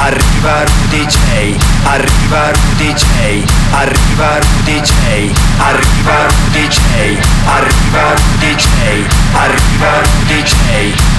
Arriva Rudy J. Arriva Rudy J. Arriva Rudy J. Arriva Rudy J. Arriva Rudy J. Arriva Rudy.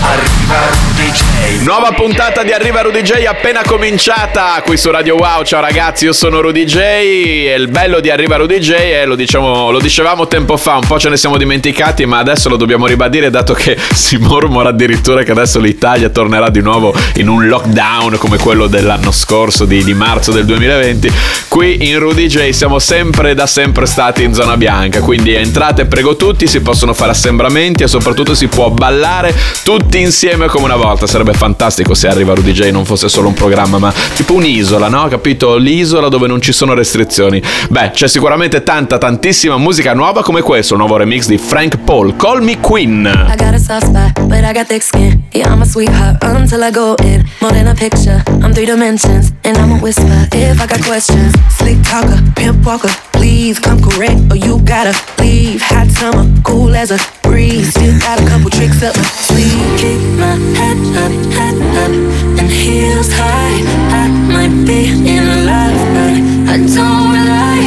Arriva Rudy. Nuova puntata di Arriva Rudy J appena cominciata qui su Radio Wow. Ciao ragazzi, io sono Rudy J e il bello di Arriva Rudy J è lo diciamo lo dicevamo tempo fa, un po' ce ne siamo dimenticati, ma adesso lo dobbiamo ribadire dato che si mormora addirittura che adesso l'Italia tornerà di nuovo in un lockdown come quello dell'anno scorso di, di marzo del 2020. Qui in Rudy J siamo sempre da sempre stati in zona bianca, quindi entrate prego tutti, si possono fare assembramenti e soprattutto si può ballare tutti insieme come una volta. Sarebbe fantastico se arriva Rudy J non fosse solo un programma, ma tipo un'isola, no? Capito? L'isola dove non ci sono restrizioni. Beh, c'è sicuramente tanta, tantissima musica nuova come questo, il nuovo remix di Frank Paul, Call Me Queen. I got a soft spot, but I got thick skin. Yeah, I'm a sweetheart until I go in. More than a picture, I'm three dimensions. And I'm a whisper if I got questions. Slick talker, pimp walker, please come correct or you gotta leave. Hot summer, cool as a breeze. Still got a couple tricks up my sleeve. Keep my head up, head up, and heels high. I might be in love, but I don't rely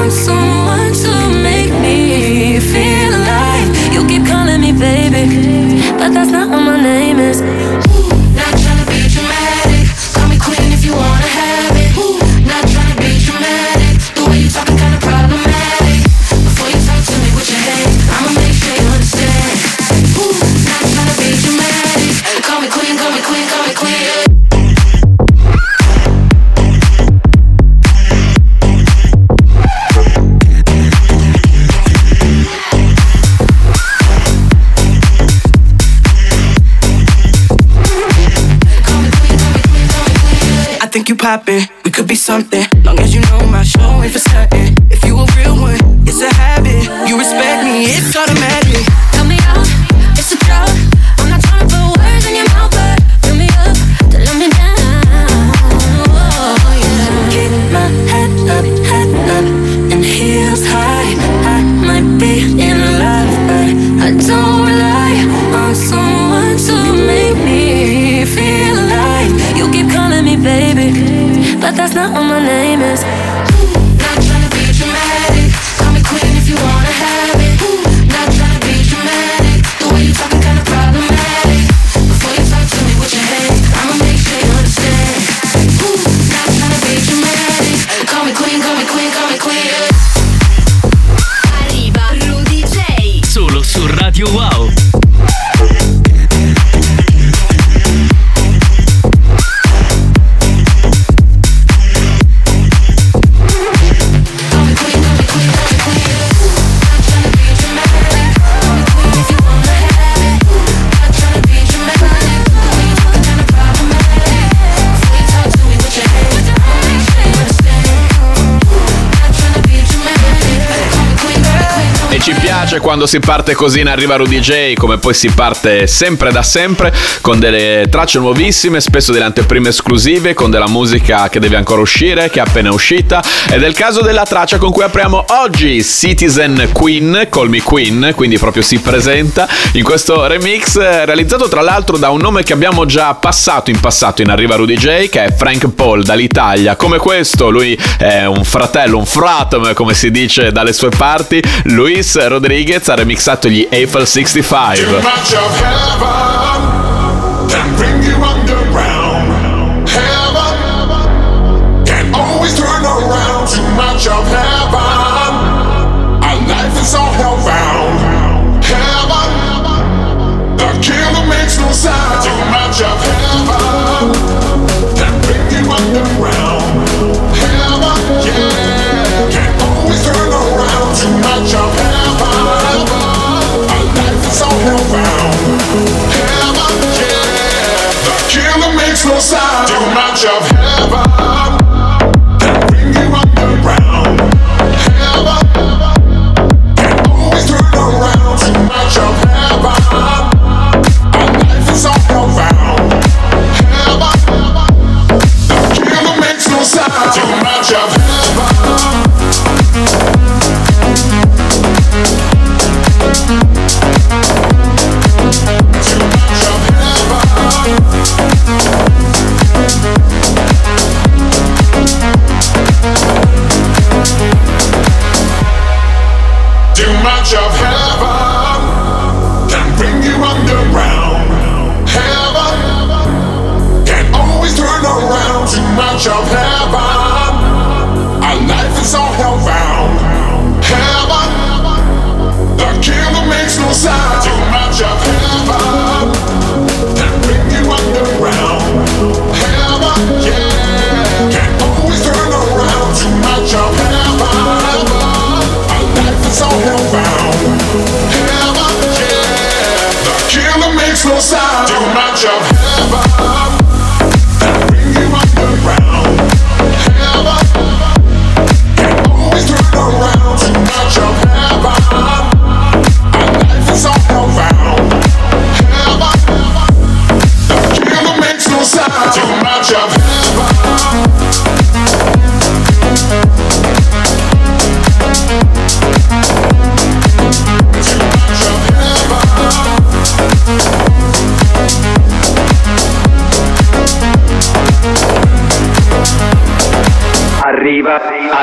on someone you poppin', we could be something. Long as you know my show for certain. If you a real one, it's a habit. You respect me, it's automatic. Piace quando si parte così in Arriva Rudy J, come poi si parte sempre da sempre, con delle tracce nuovissime, spesso delle anteprime esclusive, con della musica che deve ancora uscire, che è appena uscita. Ed è il caso della traccia con cui apriamo oggi, Citizen Queen, Call Me Queen, quindi proprio si presenta in questo remix, realizzato tra l'altro da un nome che abbiamo già passato in passato in Arriva Rudy J, che è Frank Paul dall'Italia. Come questo, lui è un fratello, un fratom, come si dice dalle sue parti. Luis Rodriguez ha remixato gli Eiffel 65. branch of heaven.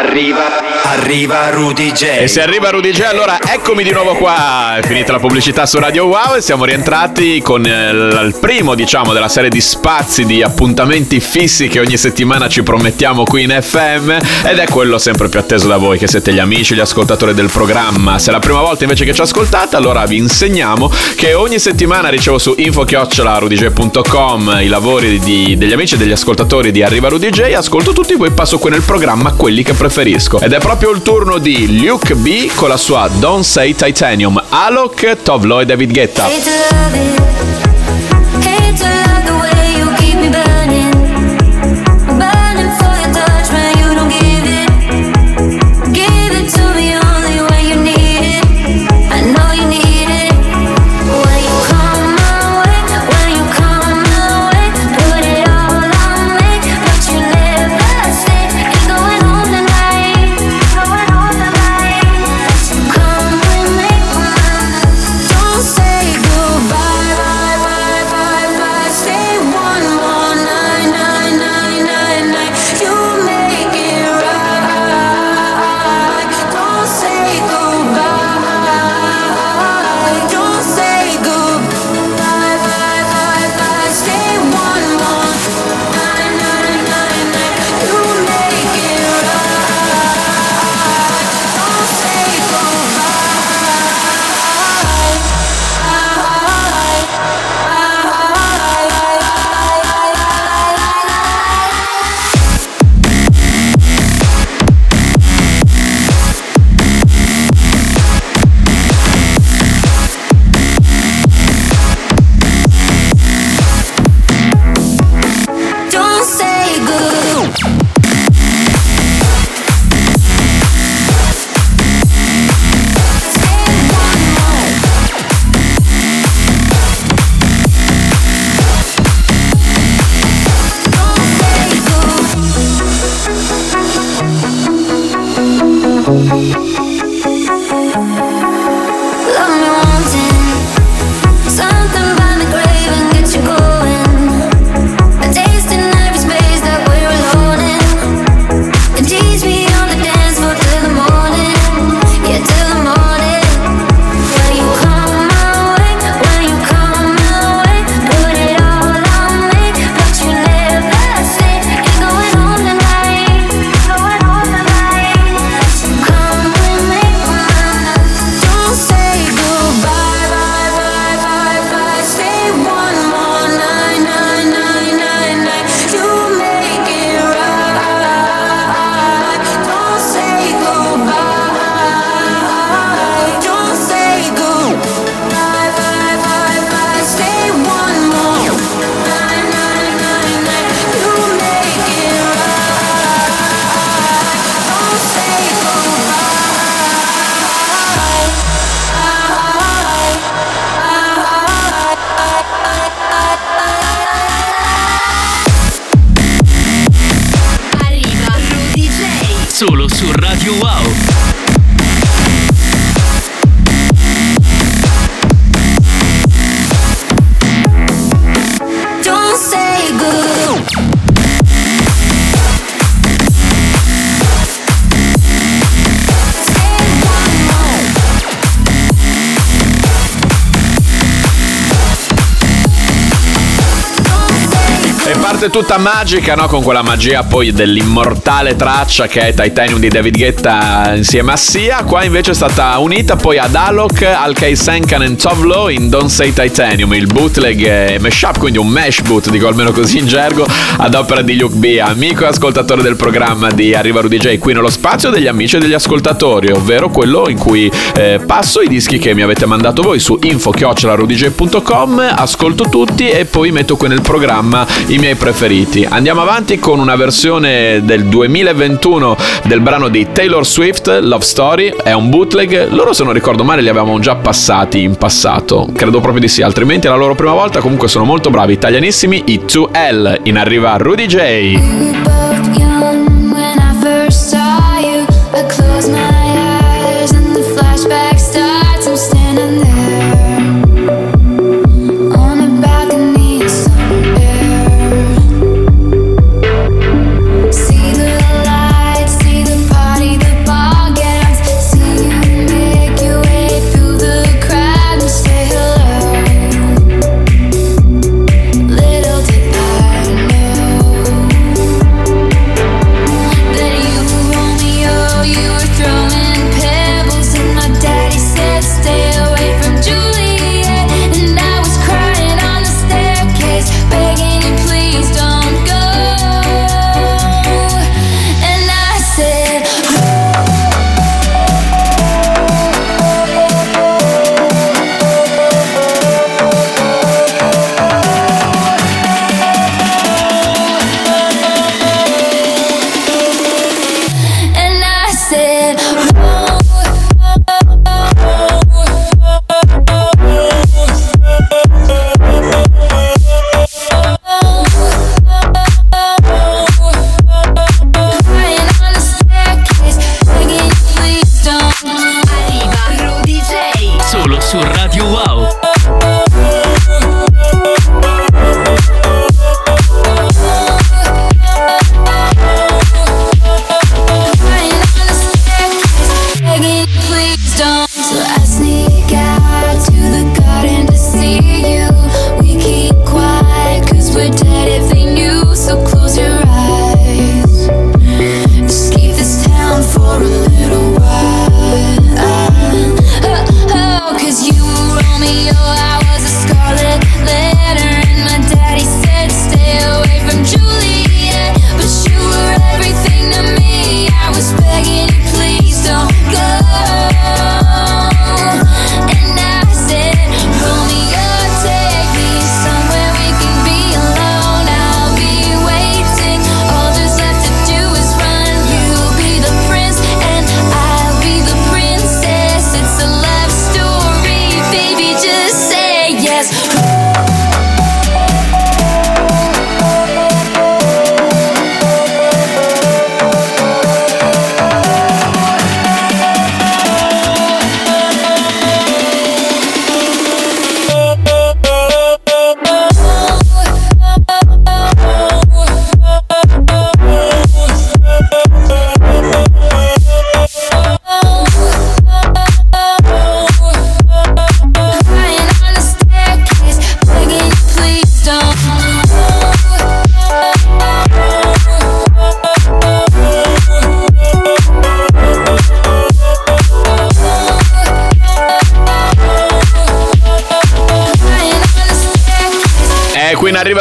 Arriva, arriva, Rudy J. E se arriva Rudy J, allora eccomi di nuovo qua. È finita la pubblicità su Radio Wow e siamo rientrati con eh, il primo, diciamo, della serie di spazi di appuntamenti fissi che ogni settimana ci promettiamo qui in FM. Ed è quello sempre più atteso da voi, che siete gli amici, gli ascoltatori del programma. Se è la prima volta invece che ci ascoltate, allora vi insegniamo che ogni settimana ricevo su info-rudyj.com i lavori di- degli amici e degli ascoltatori di Arriva Rudy J. Ascolto tutti, poi passo qui nel programma quelli che preferisco. Ed è proprio il turno di Luke B con la sua Don't Say Titanium, Alok, Tovlo e David Guetta. Parte tutta magica, no? Con quella magia poi dell'immortale traccia che è Titanium di David Guetta insieme a Sia. Qua invece è stata unita poi ad Alok, Al Senkan e Tovlo in Don't Say Titanium, il bootleg e mashup, quindi un mesh boot, dico almeno così in gergo, ad opera di Luke B, amico e ascoltatore del programma di Arriva Rudy J, qui nello spazio degli amici e degli ascoltatori, ovvero quello in cui eh, passo i dischi che mi avete mandato voi su info-rudyj.com, ascolto tutti e poi metto qui nel programma i miei preferiti. Andiamo avanti con una versione del 2021 del brano di Taylor Swift, Love Story, è un bootleg, loro se non ricordo male li avevamo già passati in passato, credo proprio di sì, altrimenti è la loro prima volta, comunque sono molto bravi, italianissimi, i 2L, in arriva Rudy J.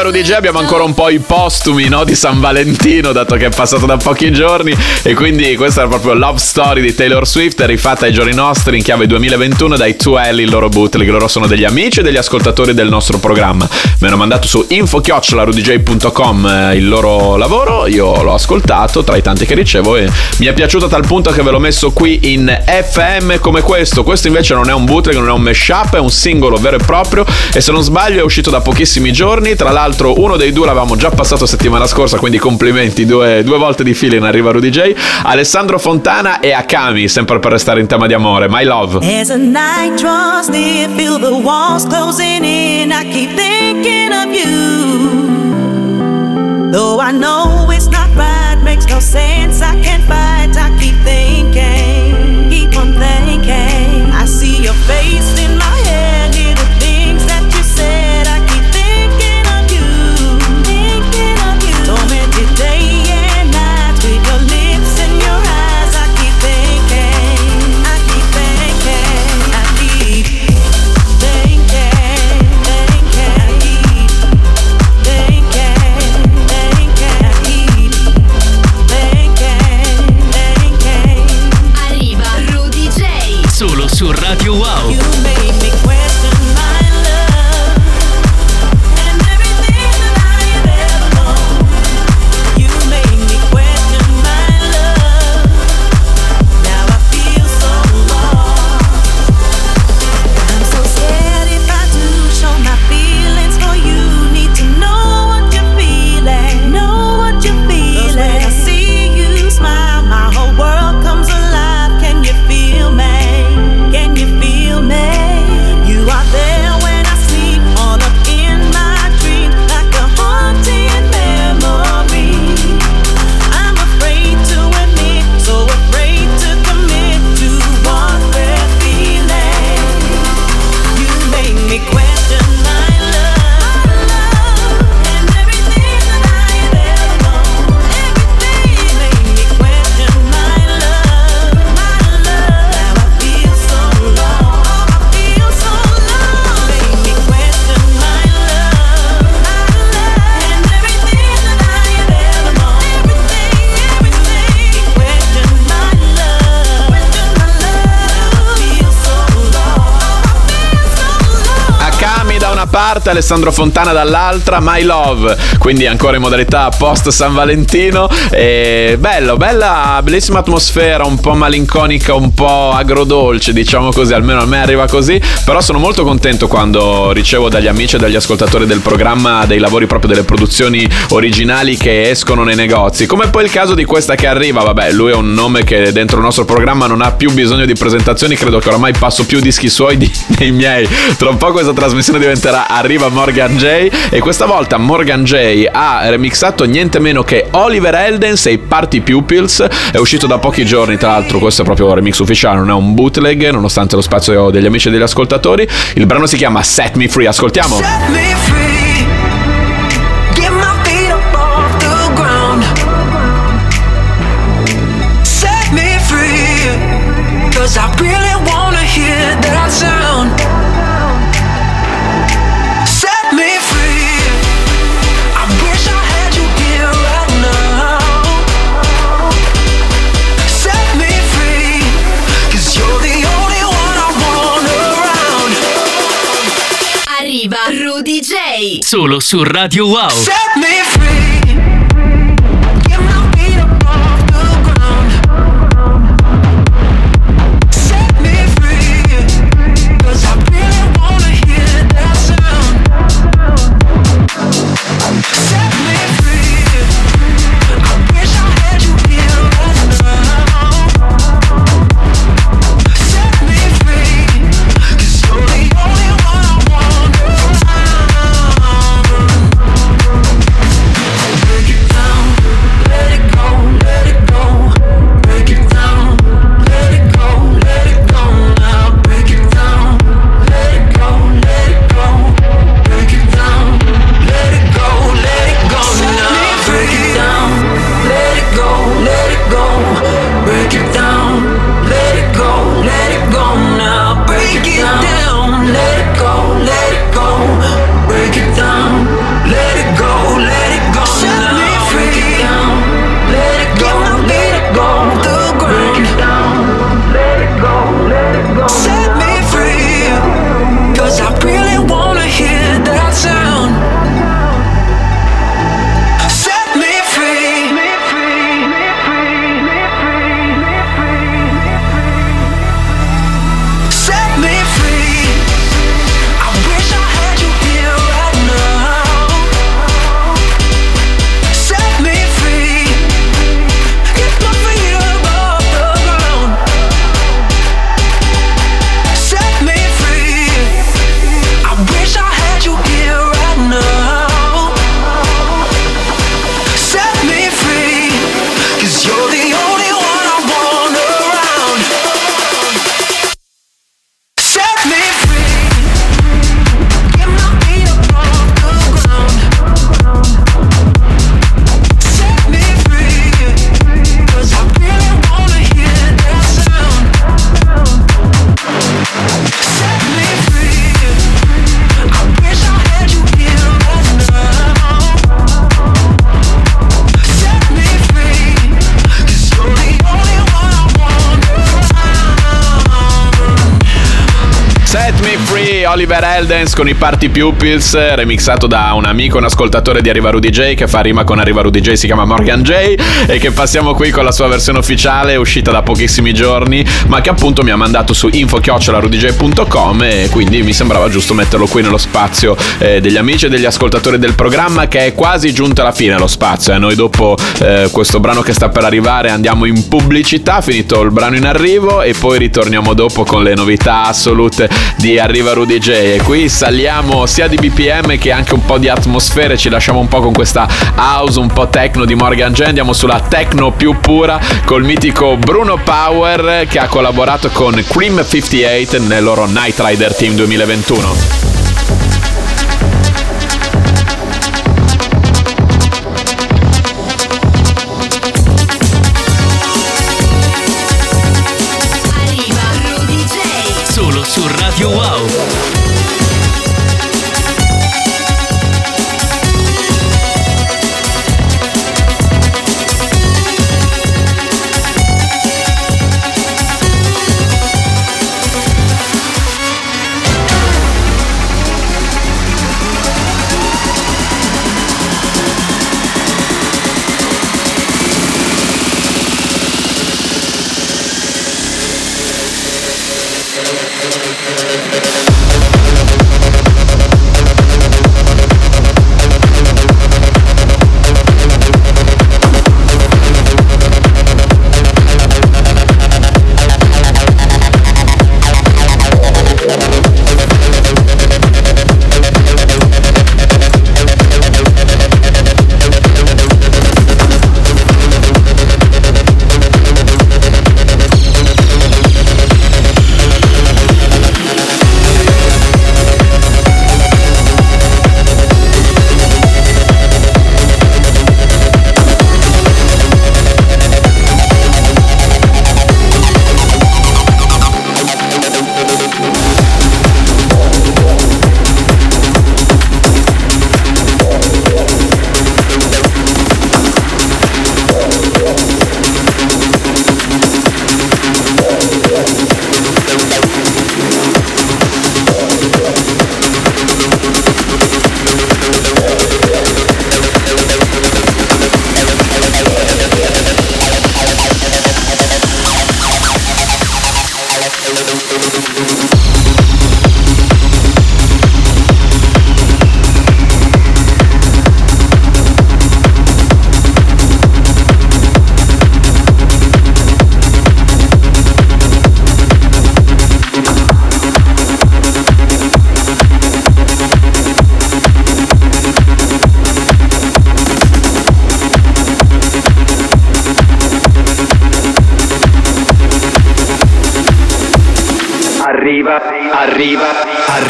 E qui in arriva Rudy J abbiamo ancora un po' i postumi no, di San Valentino, dato che è passato da pochi giorni. E quindi questa è proprio Love Story di Taylor Swift, rifatta ai giorni nostri in chiave 2021 dai 2L, il loro bootleg. Loro sono degli amici e degli ascoltatori del nostro programma. Mi hanno mandato su info-rudyj.com eh, il loro lavoro, io l'ho ascoltato tra i tanti che ricevo e mi è piaciuto a tal punto che ve l'ho messo qui in FM come questo. Questo invece non è un bootleg, non è un mashup, è un singolo vero e proprio e se non sbaglio è uscito da pochissimi giorni. Tra l'altro uno dei due l'avevamo già passato settimana scorsa, quindi complimenti due, due volte di fila in arriva Rudy J. Alessandro Fontana e Akami, sempre per restare in tema di amore. My love. As the night draws near, feel the walls closing in. I keep thinking of you. Though I know it's not right, makes no sense. I can't fight. I keep thinking, parte, Alessandro Fontana dall'altra, My Love, quindi ancora in modalità post San Valentino. E bello, bella, bellissima atmosfera, un po' malinconica, un po' agrodolce, diciamo così, almeno a me arriva così, però sono molto contento quando ricevo dagli amici e dagli ascoltatori del programma dei lavori proprio delle produzioni originali che escono nei negozi, come poi il caso di questa che arriva, vabbè, lui è un nome che dentro il nostro programma non ha più bisogno di presentazioni, credo che oramai passo più dischi suoi di, dei miei. Tra un po' questa trasmissione diventerà arriva arriva Morgan J e questa volta Morgan J ha remixato niente meno che Oliver Eldens e i Party Pupils. È uscito da pochi giorni, tra l'altro questo è proprio un remix ufficiale, non è un bootleg, nonostante lo spazio degli amici e degli ascoltatori. Il brano si chiama Set Me Free, ascoltiamo. Set me free. solo su Radio Wow. Free, Oliver Eldens con i Party Pupils, remixato da un amico, un ascoltatore di Arriva Rudy J che fa rima con Arriva Rudy J, si chiama Morgan J e che passiamo qui con la sua versione ufficiale uscita da pochissimi giorni, ma che appunto mi ha mandato su info-rudyj.com e quindi mi sembrava giusto metterlo qui nello spazio eh, degli amici e degli ascoltatori del programma che è quasi giunto alla fine lo spazio. eh. Noi dopo eh, questo brano che sta per arrivare andiamo in pubblicità, finito il brano in arrivo e poi ritorniamo dopo con le novità assolute di Arriva Rudy J e qui saliamo sia di BPM che anche un po' di atmosfere, ci lasciamo un po' con questa house un po' techno di Morgan J, andiamo sulla techno più pura col mitico Bruno Power che ha collaborato con Cream 58 nel loro Night Rider Team 2021.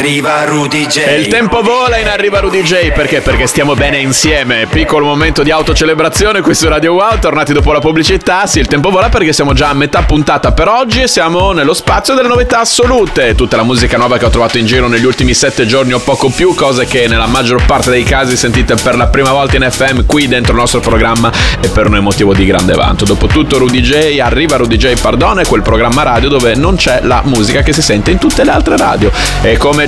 Arriva Rudy J. E il tempo vola in arriva Rudy J perché? Perché stiamo bene insieme. Piccolo momento di autocelebrazione qui su Radio Wow, tornati dopo la pubblicità. Sì, il tempo vola perché siamo già a metà puntata per oggi e siamo nello spazio delle novità assolute. Tutta la musica nuova che ho trovato in giro negli ultimi sette giorni o poco più, cose che nella maggior parte dei casi sentite per la prima volta in FM qui dentro il nostro programma e per noi motivo di grande vanto. Dopotutto Rudy J, arriva Rudy J, pardon, è quel programma radio dove non c'è la musica che si sente in tutte le altre radio. E come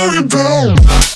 you worry about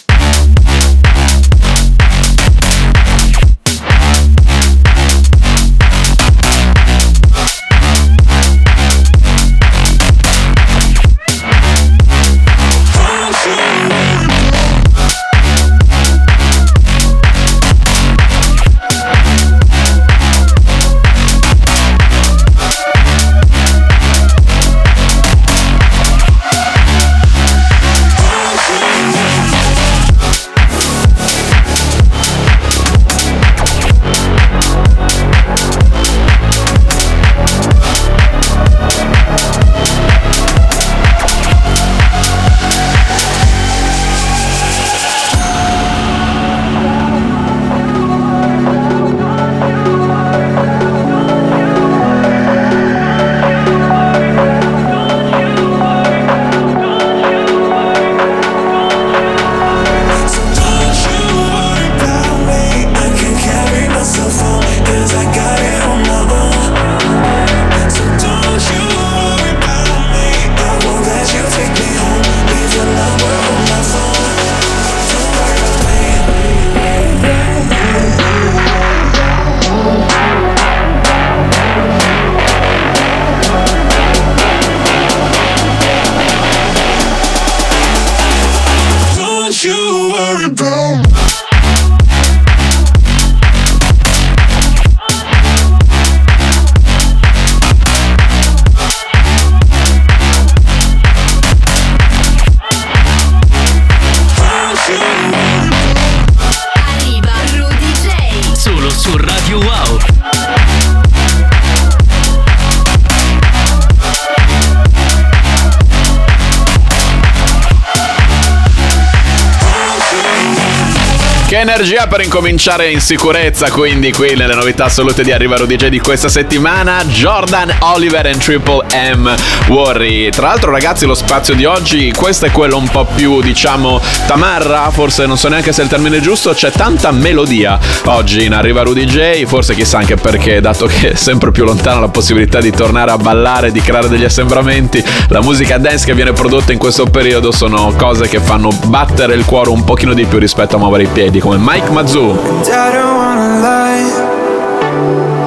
Che energia per incominciare in sicurezza, quindi qui nelle novità assolute di Arriva Rudy J di questa settimana, Jordan Oliver and Triple M Worry. Tra l'altro ragazzi lo spazio di oggi, questo è quello un po' più diciamo tamarra, forse non so neanche se è il termine giusto, c'è tanta melodia oggi in Arriva Rudy J, forse chissà anche perché dato che è sempre più lontana la possibilità di tornare a ballare, di creare degli assembramenti, la musica dance che viene prodotta in questo periodo sono cose che fanno battere il cuore un pochino di più rispetto a muovere i piedi, come Mike Mazzu.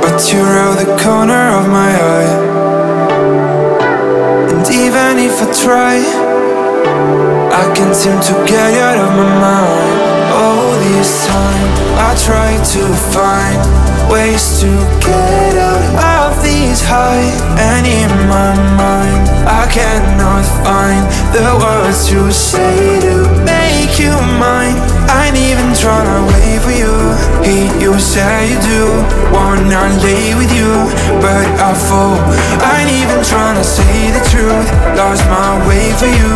But you're out the corner of my eye. And even if I try, I can't seem to get you out of my mind. All this time, I try to find ways to get out of these high. And in my mind, I cannot find the words to say to make you mine. I ain't even tryna wait for you. Hey, you say you do wanna lay with you, but I fall. I ain't even tryna say the truth. Lost my way for you.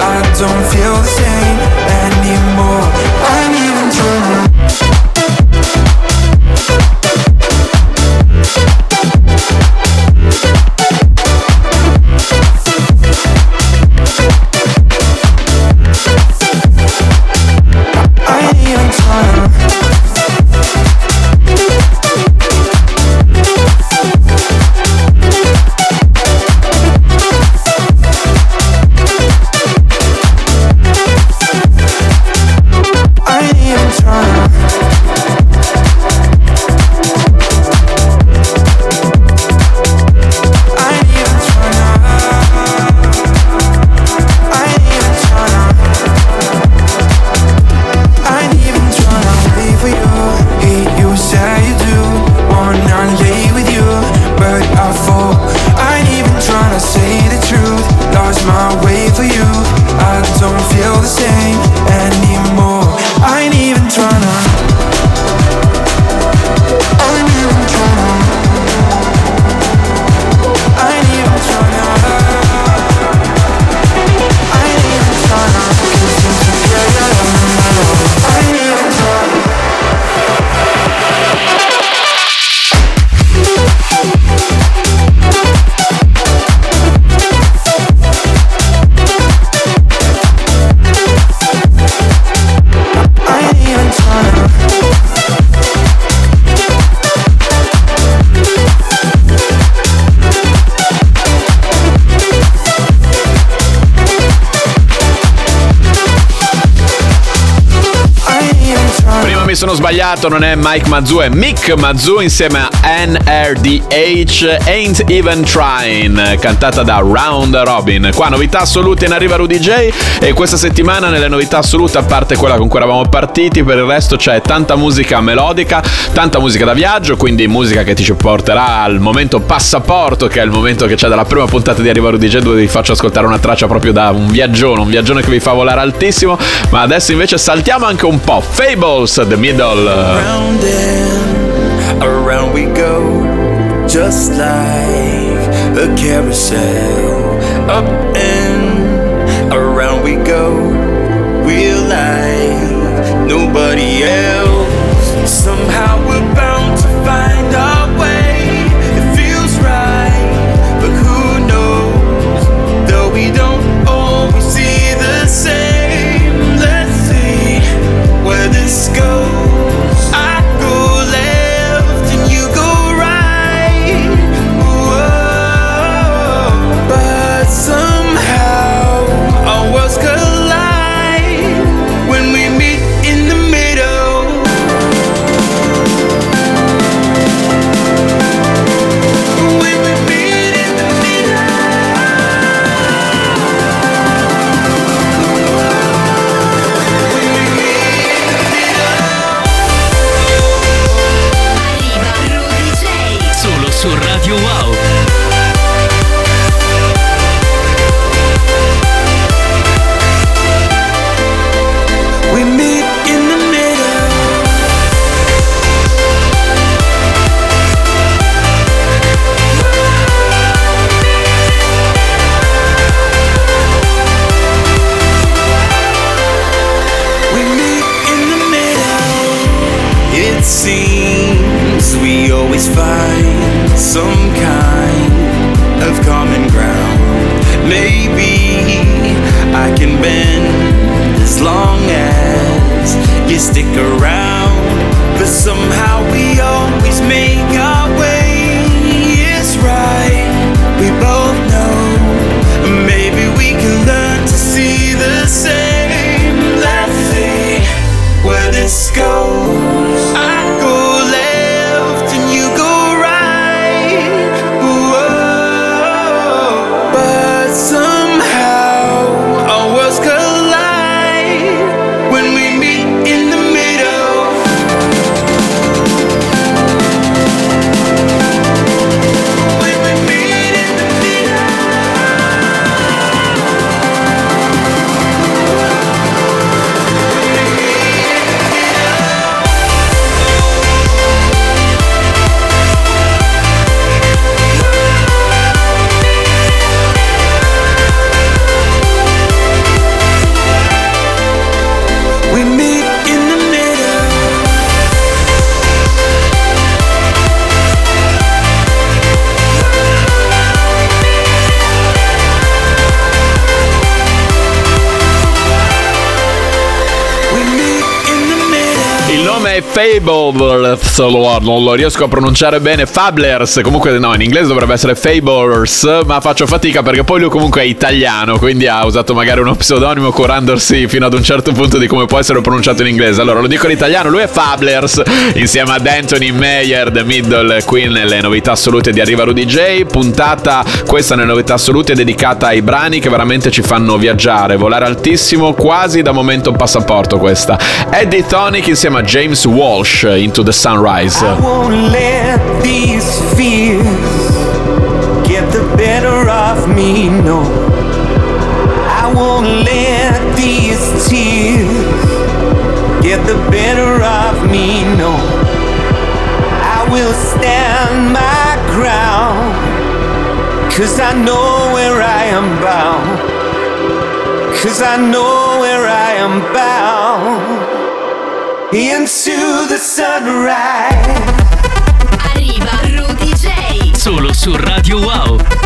I don't feel the same anymore. Sono sbagliato, non è Mike Mazzu, è Mick Mazzu insieme a NRDH Ain't Even Trying, cantata da Round Robin. Qua novità assolute in arriva Rudy J e questa settimana nelle novità assolute, a parte quella con cui eravamo partiti, per il resto c'è tanta musica melodica, tanta musica da viaggio, quindi musica che ti ci porterà al momento passaporto, che è il momento che c'è dalla prima puntata di Arriva Rudy J dove vi faccio ascoltare una traccia proprio da un viaggione, un viaggione che vi fa volare altissimo, ma adesso invece saltiamo anche un po'. Fables, The Middle. Round and around we go, just like a carousel. Up and around we go, we're like nobody else. Somehow Fables, non lo riesco a pronunciare bene, Fablers, comunque no, in inglese dovrebbe essere Fablers, ma faccio fatica perché poi lui comunque è italiano, quindi ha usato magari uno pseudonimo curandosi fino ad un certo punto di come può essere pronunciato in inglese. Allora lo dico in italiano, lui è Fablers, insieme ad Anthony Meyer, The Middle Queen, nelle novità assolute di Arriva Rudy J, puntata questa nelle novità assolute dedicata ai brani che veramente ci fanno viaggiare, volare altissimo, quasi da momento passaporto questa. Eddie Tonic insieme a James Walsh, uh, Into the Sunrise. I won't let these fears get the better of me, no. I won't let these tears get the better of me, no. I will stand my ground, cause I know where I am bound. Cause I know where I am bound. Into the sunrise. Arriva Rudy J. Solo su Radio Wow.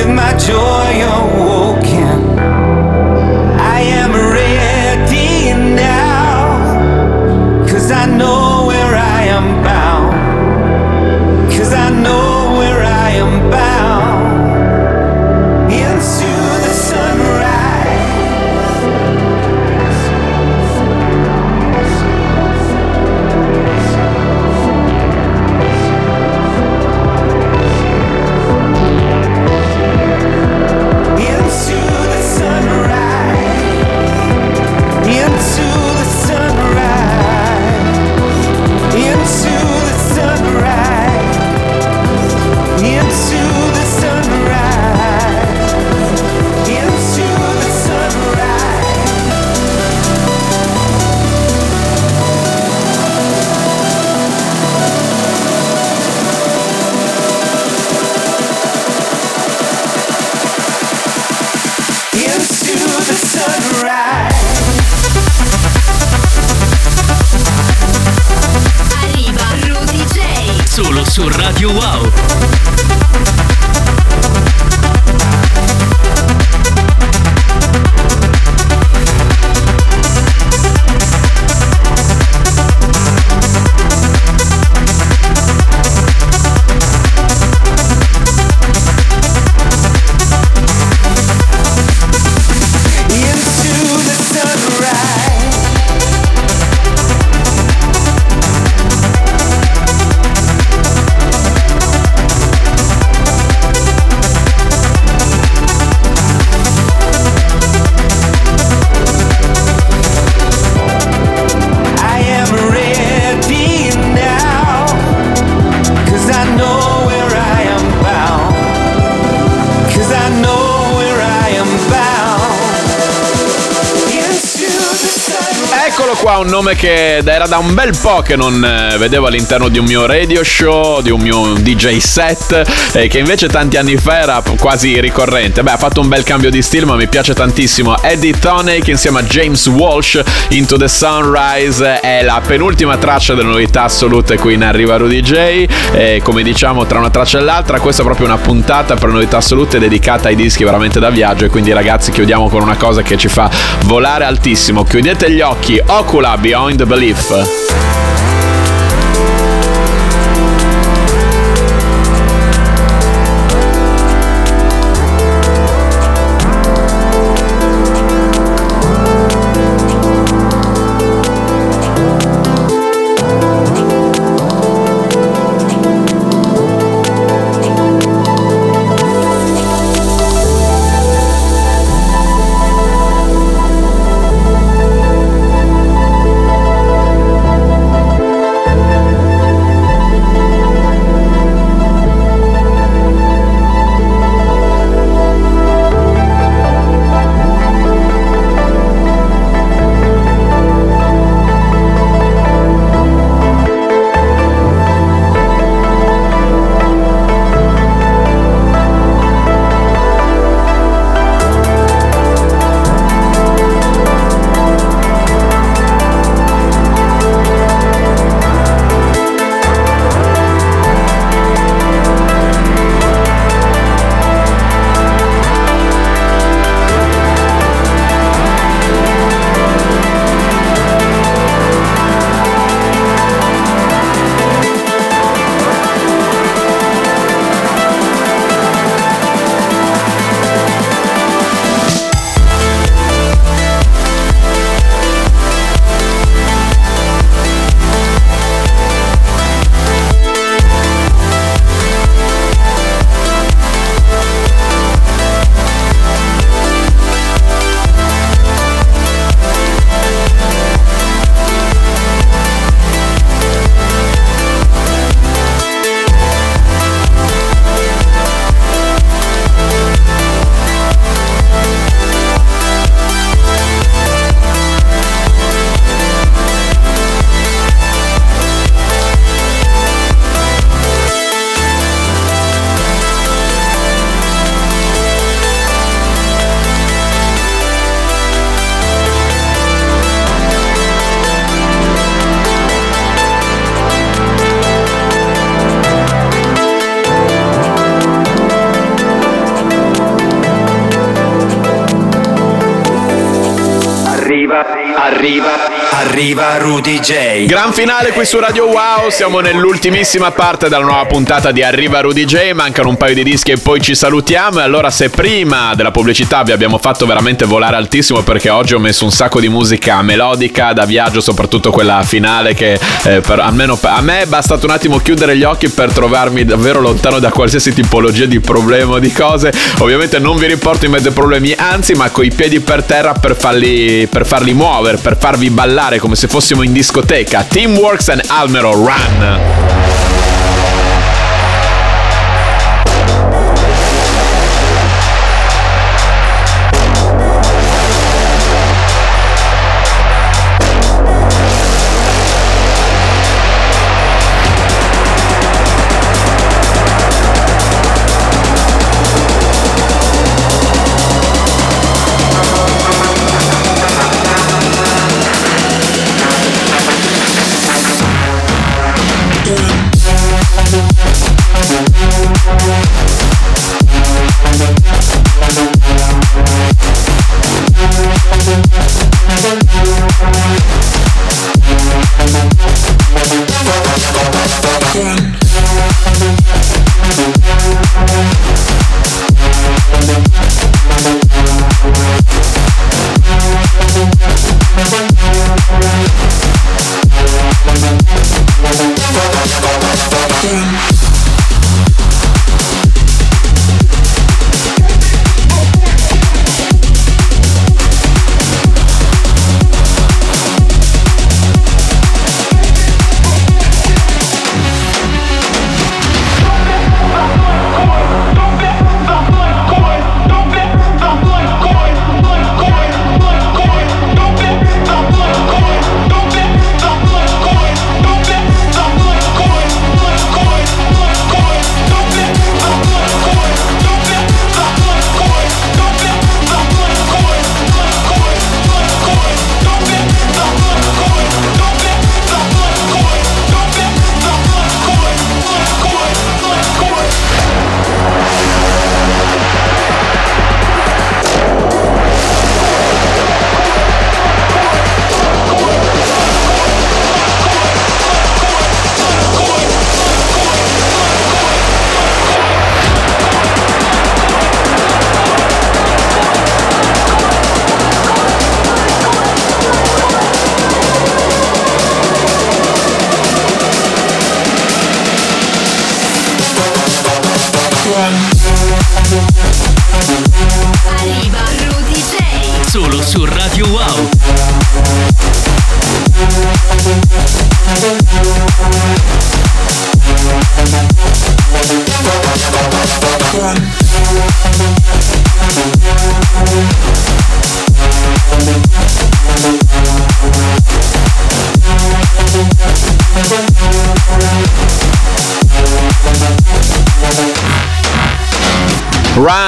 With my joy oh. Nome che era da un bel po' che non eh, vedevo all'interno di un mio radio show, di un mio DJ set, e che invece tanti anni fa era quasi ricorrente. Beh, ha fatto un bel cambio di stile, ma mi piace tantissimo. Eddie Toney che insieme a James Walsh, Into the Sunrise, è la penultima traccia delle novità assolute qui in Arriva Rudy J. E come diciamo, tra una traccia e l'altra, questa è proprio una puntata per novità assolute dedicata ai dischi veramente da viaggio. E quindi, ragazzi, chiudiamo con una cosa che ci fa volare altissimo. Chiudete gli occhi, Ocula Beyond the Belief. Arriva, arriva Rudy J. Gran finale qui su Radio Wow, siamo nell'ultimissima parte della nuova puntata di Arriva Rudy J, mancano un paio di dischi e poi ci salutiamo e allora se prima della pubblicità vi abbiamo fatto veramente volare altissimo perché oggi ho messo un sacco di musica melodica da viaggio, soprattutto quella finale che eh, per, almeno a me è bastato un attimo chiudere gli occhi per trovarmi davvero lontano da qualsiasi tipologia di problema o di cose, ovviamente non vi riporto in mezzo ai problemi, anzi ma coi piedi per terra per farli, per farli muovere, per farvi ballare come se fossimo in discoteca. Teamworks and Almero Run.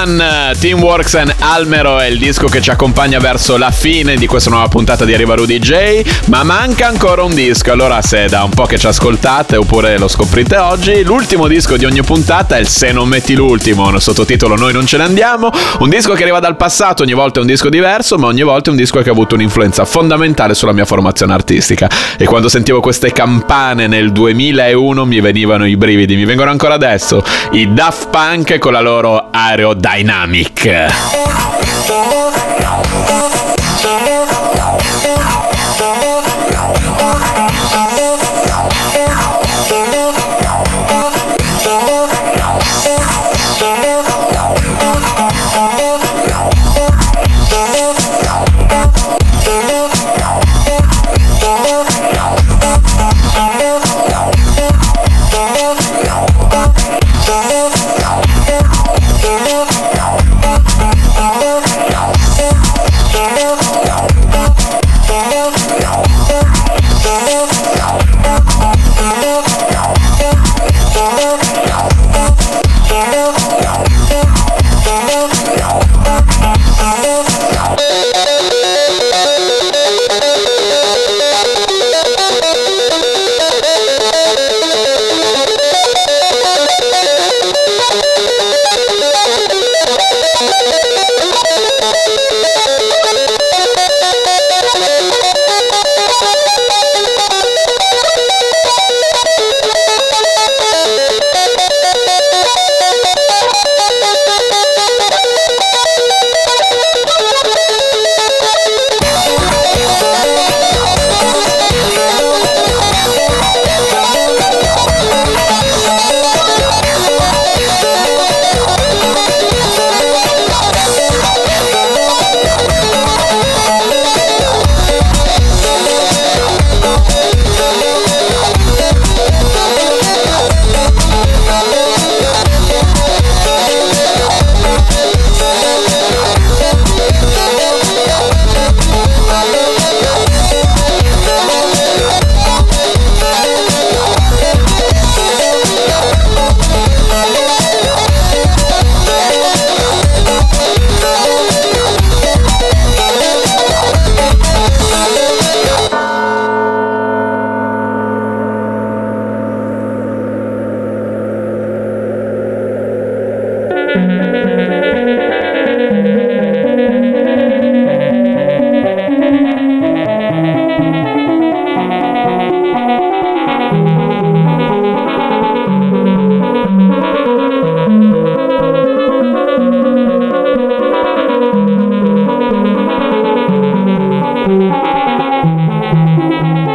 Run, eh, Teamworks and Almero è il disco che ci accompagna verso la fine di questa nuova puntata di Arriva Rudy J, ma manca ancora un disco, allora se è da un po' che ci ascoltate oppure lo scoprite oggi, l'ultimo disco di ogni puntata è il Se non metti l'ultimo, nel sottotitolo Noi non ce ne andiamo, un disco che arriva dal passato, ogni volta è un disco diverso, ma ogni volta è un disco che ha avuto un'influenza fondamentale sulla mia formazione artistica. E quando sentivo queste campane nel 2001 mi venivano i brividi, mi vengono ancora adesso, i Daft Punk con la loro Aerodynamic.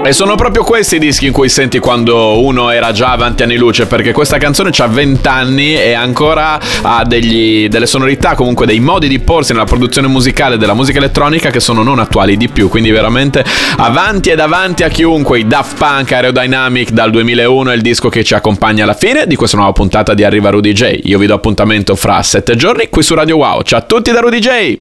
E sono proprio questi i dischi in cui senti quando uno era già avanti anni luce, perché questa canzone ha 20 anni e ancora ha degli- delle sonorità, comunque dei modi di porsi nella produzione musicale della musica elettronica che sono non attuali di più, quindi veramente avanti ed avanti a chiunque. I Daft Punk Aerodynamic dal 2001 è il disco che ci accompagna alla fine di questa nuova puntata di Arriva Rudy J. Io vi do appuntamento fra 7 giorni qui su Radio Wow. Ciao a tutti da Rudy J!